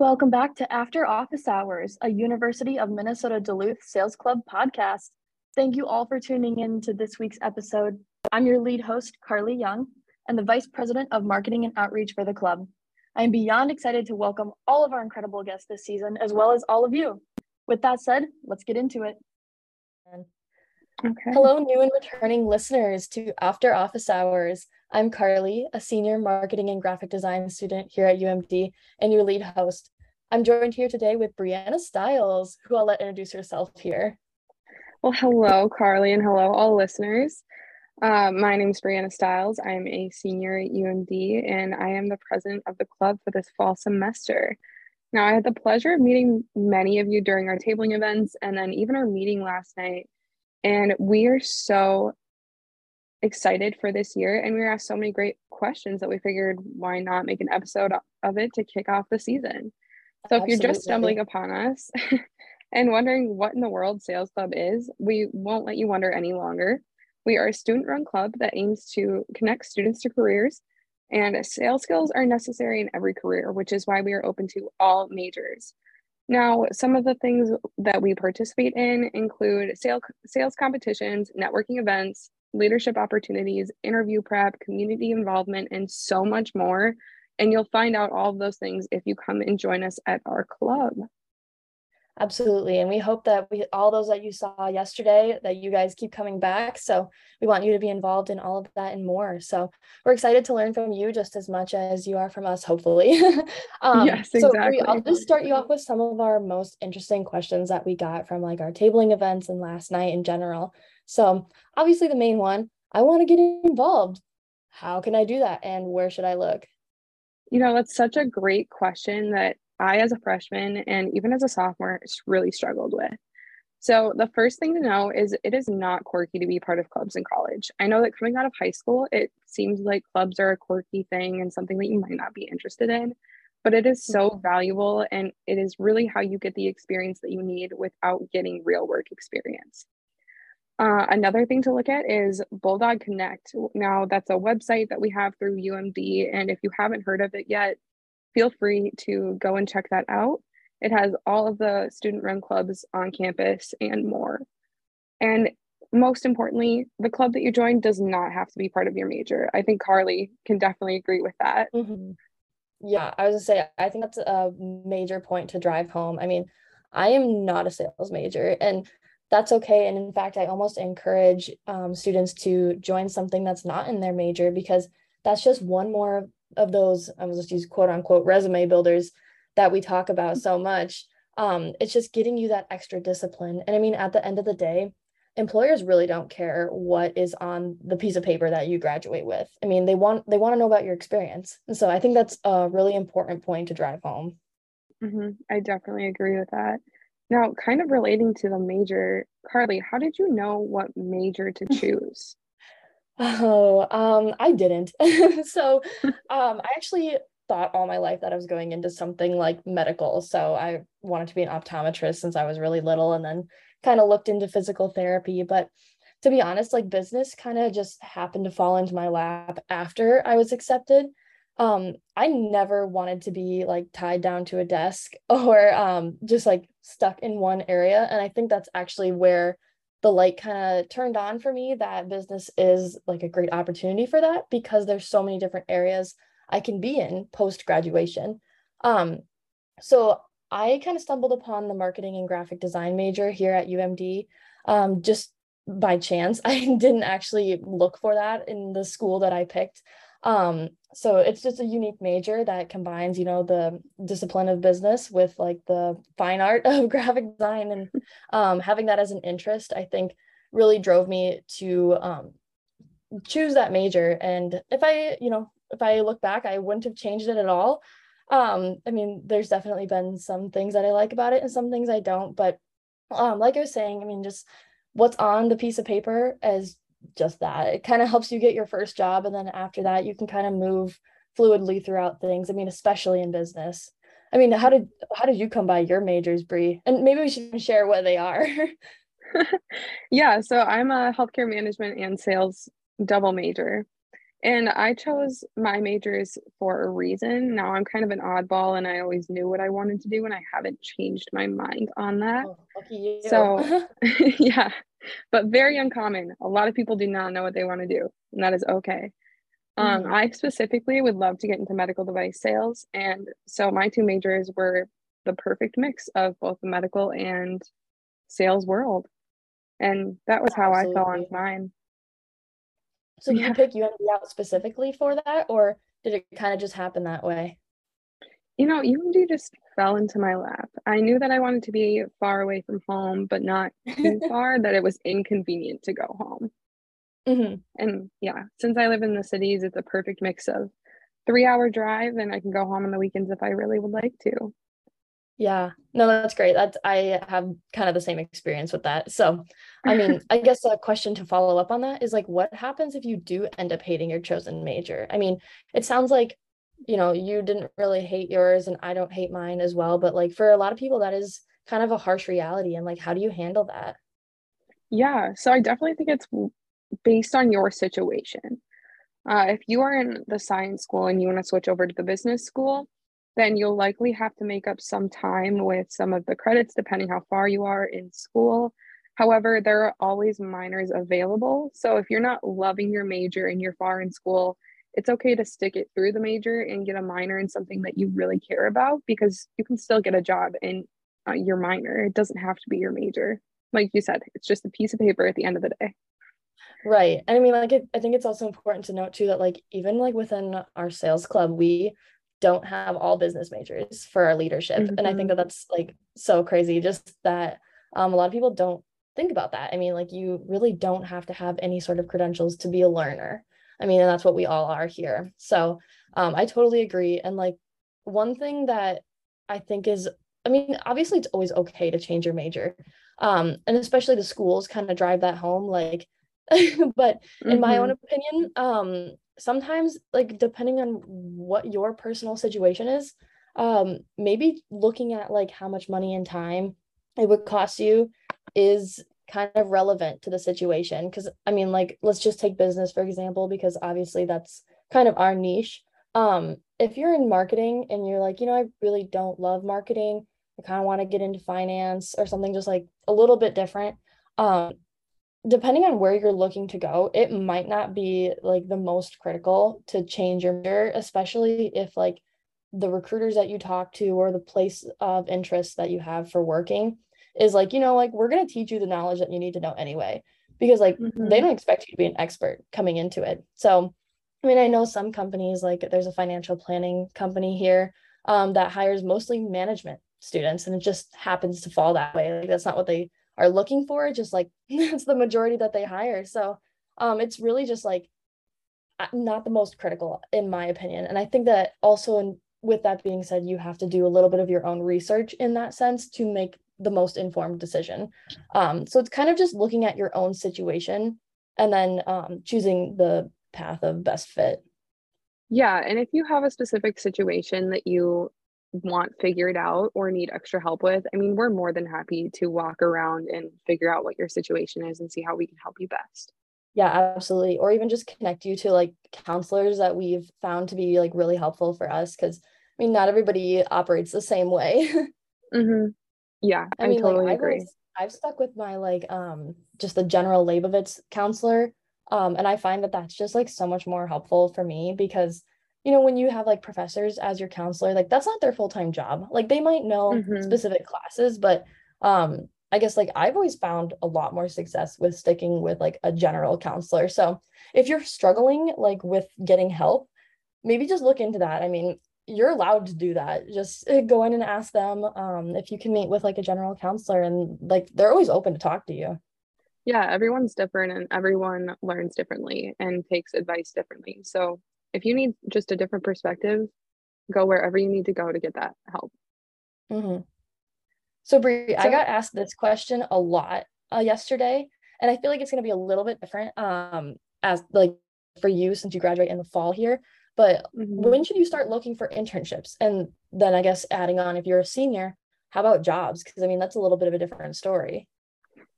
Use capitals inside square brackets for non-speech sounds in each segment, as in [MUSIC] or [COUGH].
Welcome back to After Office Hours, a University of Minnesota Duluth Sales Club podcast. Thank you all for tuning in to this week's episode. I'm your lead host, Karli Young, and the Vice President of Marketing and Outreach for the club. I am beyond excited to welcome all of our incredible guests this season, as well as all of you. With that said, let's get into it. Okay. Hello, new and returning listeners to After Office Hours. I'm Karli, a senior marketing and graphic design student here at UMD and your lead host. I'm joined here today with Brianna Styles, who I'll let introduce herself here. Well, hello, Karli, and hello, all listeners. Uh, my name is Brianna Styles. I'm a senior at UMD, and I am the president of the club for this fall semester. Now, I had the pleasure of meeting many of you during our tabling events and then even our meeting last night. And we are so excited for this year and we were asked so many great questions that we figured why not make an episode of it to kick off the season? So if you're just stumbling upon us [LAUGHS] and wondering what in the world sales club is we won't let you wonder any longer. We are a student run club that aims to connect students to careers and sales skills are necessary in every career which is why we are open to all majors. Now, some of the things that we participate in include sales, sales competitions, networking events, leadership opportunities, interview prep, community involvement, and so much more. And you'll find out all of those things if you come and join us at our club. Absolutely. And we hope that we all those that you saw yesterday that you guys keep coming back. So we want you to be involved in all of that and more. So we're excited to learn from you just as much as you are from us, hopefully. [LAUGHS] um, yes, exactly. So I'll just start you off with some of our most interesting questions that we got from like our tabling events and last night in general. So obviously the main one, I want to get involved. How can I do that? And where should I look? You know, that's such a great question that I, as a freshman and even as a sophomore, really struggled with. So, the first thing to know is it is not quirky to be part of clubs in college. I know that coming out of high school, it seems like clubs are a quirky thing and something that you might not be interested in, but it is so mm-hmm. valuable and it is really how you get the experience that you need without getting real work experience. Uh, another thing to look at is Bulldog Connect. Now, that's a website that we have through UMD. And if you haven't heard of it yet, feel free to go and check that out. It has all of the student run clubs on campus and more. And most importantly, the club that you join does not have to be part of your major. I think Karli can definitely agree with that. Mm-hmm. Yeah, I was gonna say, I think that's a major point to drive home. I mean, I am not a sales major, and that's okay. And in fact, I almost encourage um, students to join something that's not in their major because that's just one more of those, I will just use quote unquote resume builders that we talk about so much. Um, it's just getting you that extra discipline. And I mean, at the end of the day, employers really don't care what is on the piece of paper that you graduate with. I mean, they want they want to know about your experience. And so I think that's a really important point to drive home. Mm-hmm. I definitely agree with that. Now, kind of relating to the major, Karli, how did you know what major to [LAUGHS] choose? oh, um, I didn't. [LAUGHS] so [LAUGHS] um, I actually thought all my life that I was going into something like medical. So I wanted to be an optometrist since I was really little and then kind of looked into physical therapy. But to be honest, like business kind of just happened to fall into my lap after I was accepted um i never wanted to be like tied down to a desk [LAUGHS] or um just like stuck in one area and i think that's actually where the light kind of turned on for me that business is like a great opportunity for that because there's so many different areas i can be in post graduation um so i kind of stumbled upon the marketing and graphic design major here at umd um just by chance. [LAUGHS] I didn't actually look for that in the school that i picked. Um so it's just a unique major that combines you know the discipline of business with like the fine art [LAUGHS] of graphic design. And um, having that as an interest i think really drove me to um, choose that major. And if i you know if i look back i wouldn't have changed it at all. Um, i mean there's definitely been some things that i like about it and some things i don't. But um, like i was saying i mean just what's on the piece of paper as just that. It kind of helps you get your first job. And then after that, you can kind of move fluidly throughout things. I mean, especially in business. I mean, how did how did you come by your majors, Bree? And maybe we should share what they are. [LAUGHS] yeah, so I'm a healthcare management and sales double major. And I chose my majors for a reason. Now I'm kind of an oddball and I always knew what I wanted to do and I haven't changed my mind on that. Oh, so, [LAUGHS] [LAUGHS] yeah, but very uncommon. A lot of people do not know what they want to do, and that is okay. Um, mm-hmm. I specifically would love to get into medical device sales. And so my two majors were the perfect mix of both the medical and sales world. And that was how Absolutely. I fell on mine. So did yeah. you pick UMD out specifically for that, or did it kind of just happen that way? You know, UMD just fell into my lap. I knew that I wanted to be far away from home, but not too [LAUGHS] far that it was inconvenient to go home. Mm-hmm. And yeah, since I live in the cities, it's a perfect mix of three hour drive and I can go home on the weekends if I really would like to. Yeah, no, that's great. That's I have kind of the same experience with that. So, I mean, [LAUGHS] I guess a question to follow up on that is like, what happens if you do end up hating your chosen major? I mean, it sounds like, you know, you didn't really hate yours, and I don't hate mine as well. But like for a lot of people, that is kind of a harsh reality. And like, how do you handle that? Yeah, so I definitely think it's based on your situation. Uh, if you are in the science school and you want to switch over to the business school, then you'll likely have to make up some time with some of the credits depending how far you are in school. However, there are always minors available. So if you're not loving your major and you're far in school, it's okay to stick it through the major and get a minor in something that you really care about because you can still get a job in uh, your minor. It doesn't have to be your major. Like you said, it's just a piece of paper at the end of the day. Right. And I mean, like, it, I think it's also important to note too that, like, even like within our sales club, we don't have all business majors for our leadership mm-hmm. and i think that mm-hmm. that's like so crazy just that um, a lot of people don't think about that i mean like you really don't have to have any sort of credentials to be a learner i mean and that's what we all are here so um, i totally agree and like one thing that i think is i mean obviously it's always okay to change your major um, and especially the schools kind of drive that home like [LAUGHS] but in mm-hmm. my own mm-hmm. opinion um sometimes like depending on what your personal situation is um maybe looking at like how much money and time it would cost you is kind of relevant to the situation. Because i mean like let's just take business for example because obviously that's kind of our niche. Um if you're in marketing and you're like you know i really don't love marketing. I kind of want to get into finance or something just like a little bit different um depending on where you're looking to go, it might not be like the most critical to change your major, especially if like the recruiters that you talk to or the place of interest that you have for working is like, you know, like we're going to teach you the knowledge that you need to know anyway, because like mm-hmm. they don't expect you to be an expert coming into it. So, I mean, I know some companies, like there's a financial planning company here um, that hires mostly management students, and it just happens to fall that way. Like that's not what they are looking for just like [LAUGHS] that's the majority that they hire. So um it's really just like not the most critical in my opinion. And i think that also in, with that being said you have to do a little bit of your own research in that sense to make the most informed decision. Um so it's kind of just looking at your own situation and then um choosing the path of best fit. Yeah and if you have a specific situation that you want figured out or need extra help with, I mean, we're more than happy to walk around and figure out what your situation is and see how we can help you best. Yeah, absolutely. Or even just connect you to like counselors that we've found to be like really helpful for us. Cause I mean, not everybody operates the same way. [LAUGHS] mm-hmm. Yeah, I, I mean, totally like, agree. I've, I've stuck with my like um just the general Labovitz counselor. Um, and I find that that's just like so much more helpful for me because you know, when you have like professors as your counselor, like that's not their full-time job. Like they might know mm-hmm. specific classes, but um I guess like I've always found a lot more success with sticking with like a general counselor. So if you're struggling like with getting help, maybe just look into that. I mean, you're allowed to do that. Just eh, go in and ask them um, if you can meet with like a general counselor, and like they're always open to talk to you. Yeah, everyone's different and everyone learns differently and takes advice differently. So if you need just a different perspective, go wherever you need to go to get that help. Mm-hmm. So, Brie, so, I got asked this question a lot uh, yesterday, and I feel like it's going to be a little bit different um, as like for you since you graduate in the fall here. But mm-hmm. when should you start looking for internships? And then I guess adding on, if you're a senior, how about jobs? Because I mean, that's a little bit of a different story.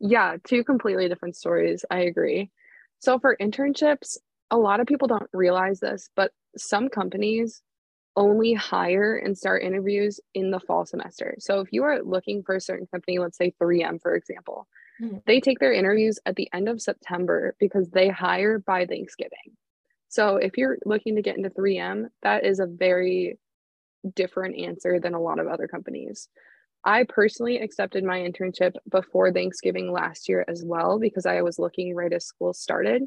Yeah, two completely different stories. I agree. So for internships, a lot of people don't realize this, but some companies only hire and start interviews in the fall semester. So if you are looking for a certain company, let's say 3M, for example, mm-hmm. they take their interviews at the end of September because they hire by Thanksgiving. So if you're looking to get into 3M, that is a very different answer than a lot of other companies. I personally accepted my internship before Thanksgiving last year as well because I was looking right as school started.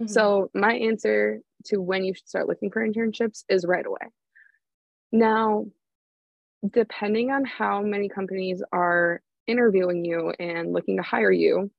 Mm-hmm. So my answer to when you should start looking for internships is right away. Now, depending on how many companies are interviewing you and looking to hire you,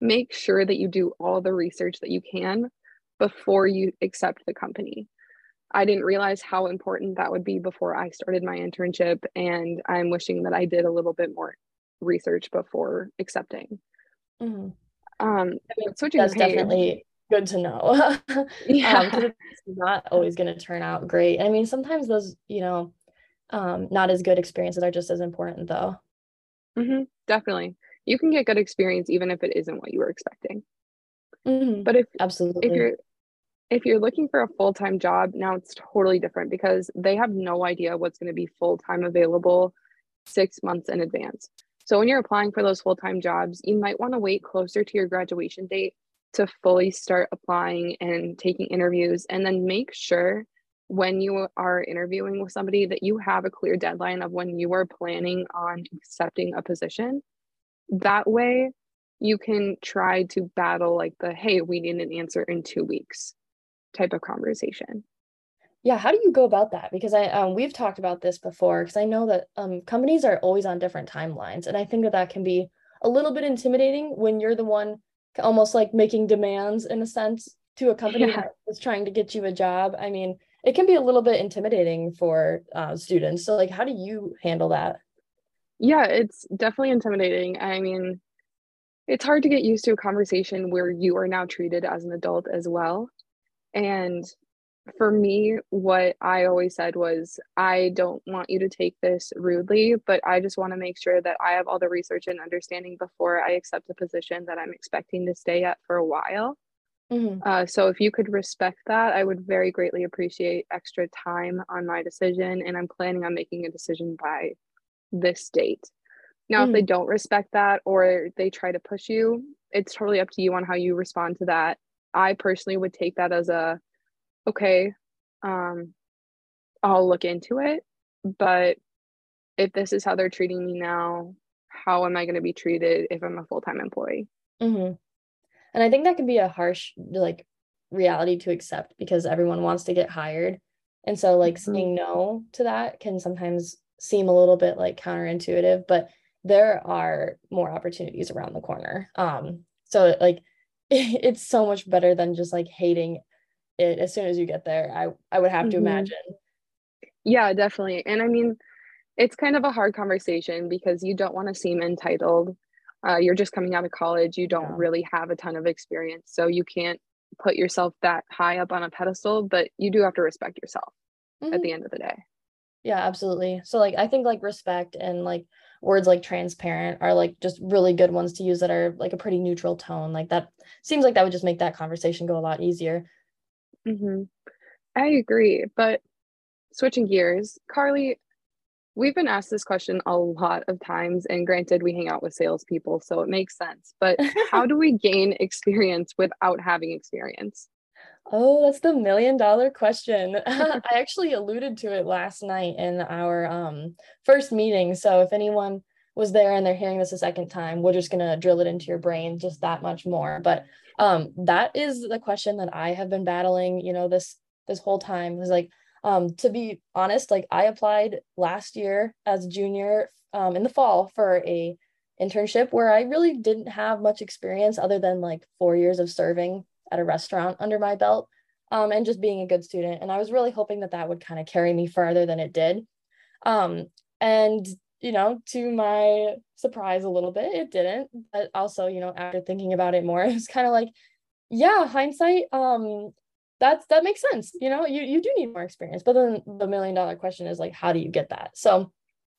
make sure that you do all the research that you can before you accept the company. I didn't realize how important that would be before I started my internship, and I'm wishing that I did a little bit more research before accepting. Mm-hmm. Um, switching that's page, definitely good to know. [LAUGHS] yeah, um, it's not always going to turn out great. I mean, sometimes those, you know, um, not as good experiences are just as important, though. Mm-hmm, definitely, you can get good experience even if it isn't what you were expecting. Mm-hmm. But if absolutely, if you're if you're looking for a full-time job now it's totally different because they have no idea what's going to be full-time available six months in advance so when you're applying for those full-time jobs you might want to wait closer to your graduation date to fully start applying and taking interviews and then make sure when you are interviewing with somebody that you have a clear deadline of when you are planning on accepting a position. That way you can try to battle like the hey we need an answer in two weeks type of conversation. Yeah how do you go about that? Because i um, we've talked about this before because i know that um, companies are always on different timelines and i think that that can be a little bit intimidating when you're the one almost like making demands in a sense to a company yeah. that is trying to get you a job. I mean it can be a little bit intimidating for uh, students. So like how do you handle that? Yeah it's definitely intimidating. I mean it's hard to get used to a conversation where you are now treated as an adult as well. And for me, what I always said was, I don't want you to take this rudely, but I just want to make sure that I have all the research and understanding before I accept a position that I'm expecting to stay at for a while. Mm-hmm. Uh, so if you could respect that, I would very greatly appreciate extra time on my decision. And I'm planning on making a decision by this date. Now, mm-hmm. if they mm. don't respect that or they try to push you, it's totally up to you on how you respond to that. I personally would take that as a okay, um, I'll look into it. But if this is how they're treating me now, how am I going to be treated if I'm a full time employee? Mm-hmm. And I think that can be a harsh, like, reality to accept because everyone wants to get hired. And so, like, mm-hmm. saying no to that can sometimes seem a little bit like counterintuitive, but there are more opportunities around the corner. Um, so, like, [LAUGHS] it's so much better than just like hating it as soon as you get there i i would have mm-hmm. to imagine. Yeah definitely. And i mean it's kind of a hard conversation because you don't want to seem entitled. Uh, you're just coming out of college. You don't yeah. really have a ton of experience so you can't put yourself that high up on a pedestal but you do have to respect yourself mm-hmm. at the end of the day. Yeah absolutely. So like i think like respect and like words like transparent are like just really good ones to use that are like a pretty neutral tone. Like that seems like that would just make that conversation go a lot easier mm-hmm. i agree but switching gears karli we've been asked this question a lot of times and granted we hang out with salespeople so it makes sense but how do [LAUGHS] we gain experience without having experience Oh, that's the million dollar question. [LAUGHS] I actually alluded to it last night in our um, first meeting. So if anyone was there and they're hearing this a second time, we're just gonna drill it into your brain just that much more. But um, that is the question that I have been battling, you know, this this whole time. Is like, um, to be honest, like I applied last year as a junior um, in the fall for a internship where I really didn't have much experience other than like four years of serving at a restaurant under my belt um, and just being a good student. And I was really hoping that that would kind of carry me further than it did. Um, and, you know, to my surprise a little bit, it didn't. But also, you know, after thinking about it more, [LAUGHS] it was kind of like, yeah, hindsight, um, that's that makes sense. You know, you you do need more experience. But then the million dollar question is like, how do you get that? So,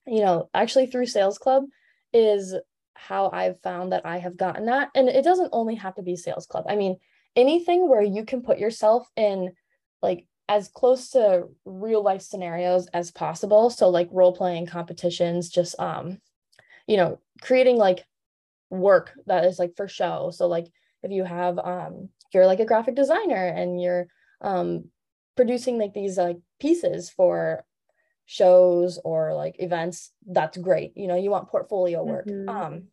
you know, actually through sales club is how I've found that I have gotten that. And it doesn't only have to be sales club. I mean, anything where you can put yourself in like as close to real life scenarios as possible. So like role playing competitions just um you know creating like work that is like for show. So like if you have um you're like a graphic designer and you're um producing like these like pieces for shows or like events that's great. You know you want portfolio work. Mm-hmm. um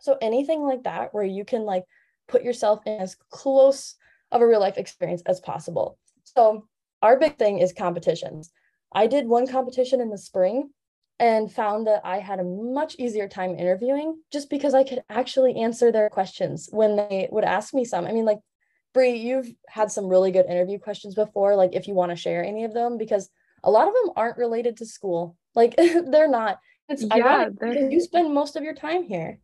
so anything like that where you can like put yourself in as close of a real life experience as possible. So our big thing is competitions i did one competition in the spring and found that I had a much easier time interviewing just because I could actually answer their questions when they would ask me some. I mean, like, Brie, you've had some really good interview questions before, like if you want to share any of them, because a lot of them aren't related to school. Like [LAUGHS] they're not. It's yeah, because you spend most of your time here.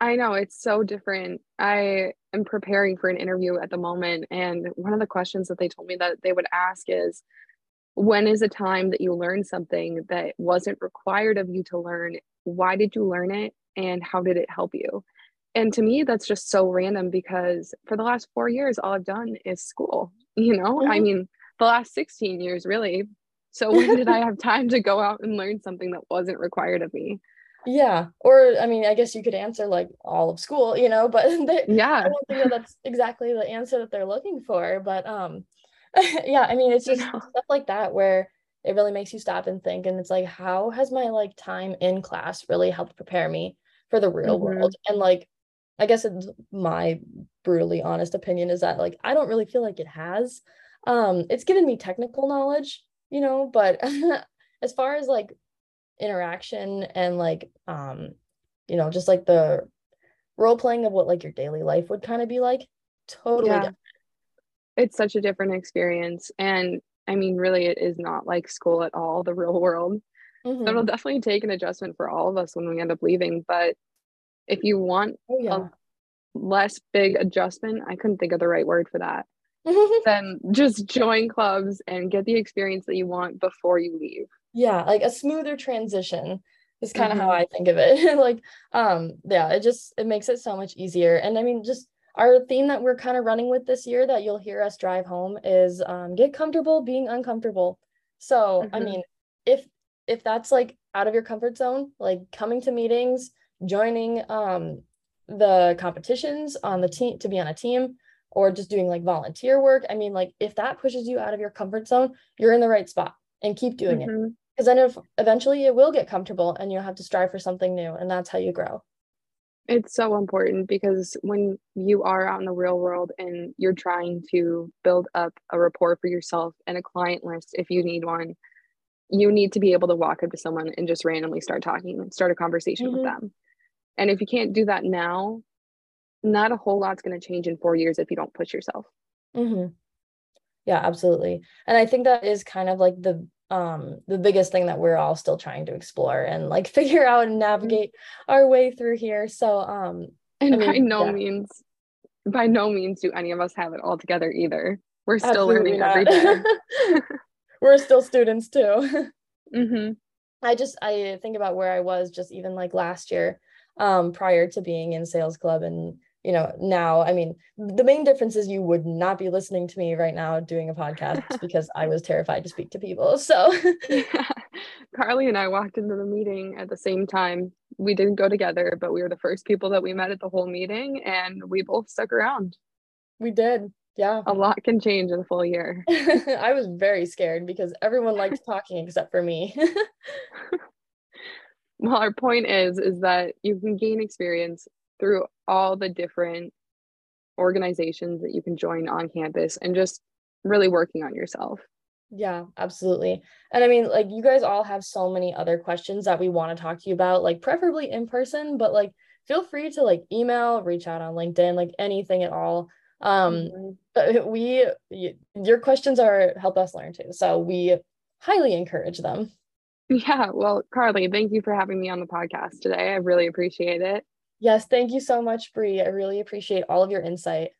I know it's so different. I am preparing for an interview at the moment, and one of the questions that they told me that they would ask is, when is a time that you learned something that wasn't required of you to learn? Why did you learn it and how did it help you? And to me that's just so random because for the last four years all i've done is school [LAUGHS] you know? Mm-hmm. i mean the last 16 years really. So when did i [LAUGHS] have time to go out and learn something that wasn't required of me yeah or i mean i guess you could answer like all of school you know but [LAUGHS] they, yeah i don't think that that's exactly the answer that they're looking for but um [LAUGHS] yeah, I mean, it's just stuff like that where it really makes you stop and think. And it's like, how has my like time in class really helped prepare me for the real mm-hmm. world? And like, I guess it's my brutally honest opinion is that like I don't really feel like it has. Um, it's given me technical knowledge, you know, but [LAUGHS] as far as like interaction and like um, you know, just like the role playing of what like your daily life would kind of be like, totally yeah. different it's such a different experience and i mean really it is not like school at all the real world mm-hmm. so it'll definitely take an adjustment for all of us when we end up leaving but if you want oh, yeah. a less big adjustment i couldn't think of the right word for that [LAUGHS] then just join clubs and get the experience that you want before you leave yeah like a smoother transition is kind of mm-hmm. how i think of it [LAUGHS] like um yeah it just it makes it so much easier and i mean just our theme that we're kind of running with this year that you'll hear us drive home is um, get comfortable being uncomfortable so mm-hmm. i mean if if that's like out of your comfort zone like coming to meetings joining um the competitions on the team to be on a team or just doing like volunteer work i mean like if that pushes you out of your comfort zone you're in the right spot and keep doing mm-hmm. it because then if eventually it will get comfortable and you'll have to strive for something new and that's how you grow it's so important because when you are out in the real world and you're trying to build up a rapport for yourself and a client list, if you need one, you need to be able to walk up to someone and just randomly start talking and start a conversation mm-hmm. with them. And if you can't do that now, not a whole lot's going to change in four years if you don't push yourself. Mm-hmm. Yeah, absolutely. And I think that is kind of like the um the biggest thing that we're all still trying to explore and like [LAUGHS] figure out and mm-hmm. navigate our way through here so um and I mean, by no yeah. means by no means do any of us have it all together either we're still Absolutely learning not. every day [LAUGHS] [LAUGHS] we're still students too mm-hmm. i just i think about where i was just even like last year um prior to being in sales club and you know now i mean the main difference is you would not be listening to me right now doing a podcast [LAUGHS] because i was terrified to speak to people so. Yeah. [LAUGHS] karli and i walked into the meeting at the same time. We didn't go together but we were the first people that we met at the whole meeting and we both stuck around. We did yeah. A lot can change in a full year. [LAUGHS] I was very scared because everyone liked talking except for me. Well our point is is that you can gain experience through all the different organizations that you can join on campus and just really working on yourself. Yeah, absolutely. And I mean, like, you guys all have so many other questions that we want to talk to you about, like, preferably in person, but like, feel free to like email, reach out on LinkedIn, like anything at all. Um, mm-hmm. but we, your questions are help us learn too. So we highly encourage them. [LAUGHS] Yeah. Well, Karli, thank you for having me on the podcast today. I really appreciate it. Yes, thank you so much, Brie. I really appreciate all of your insight.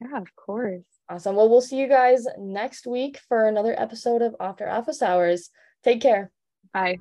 Yeah, of course. Awesome. Well, we'll see you guys next week for another episode of After Office Hours. Take care. Bye.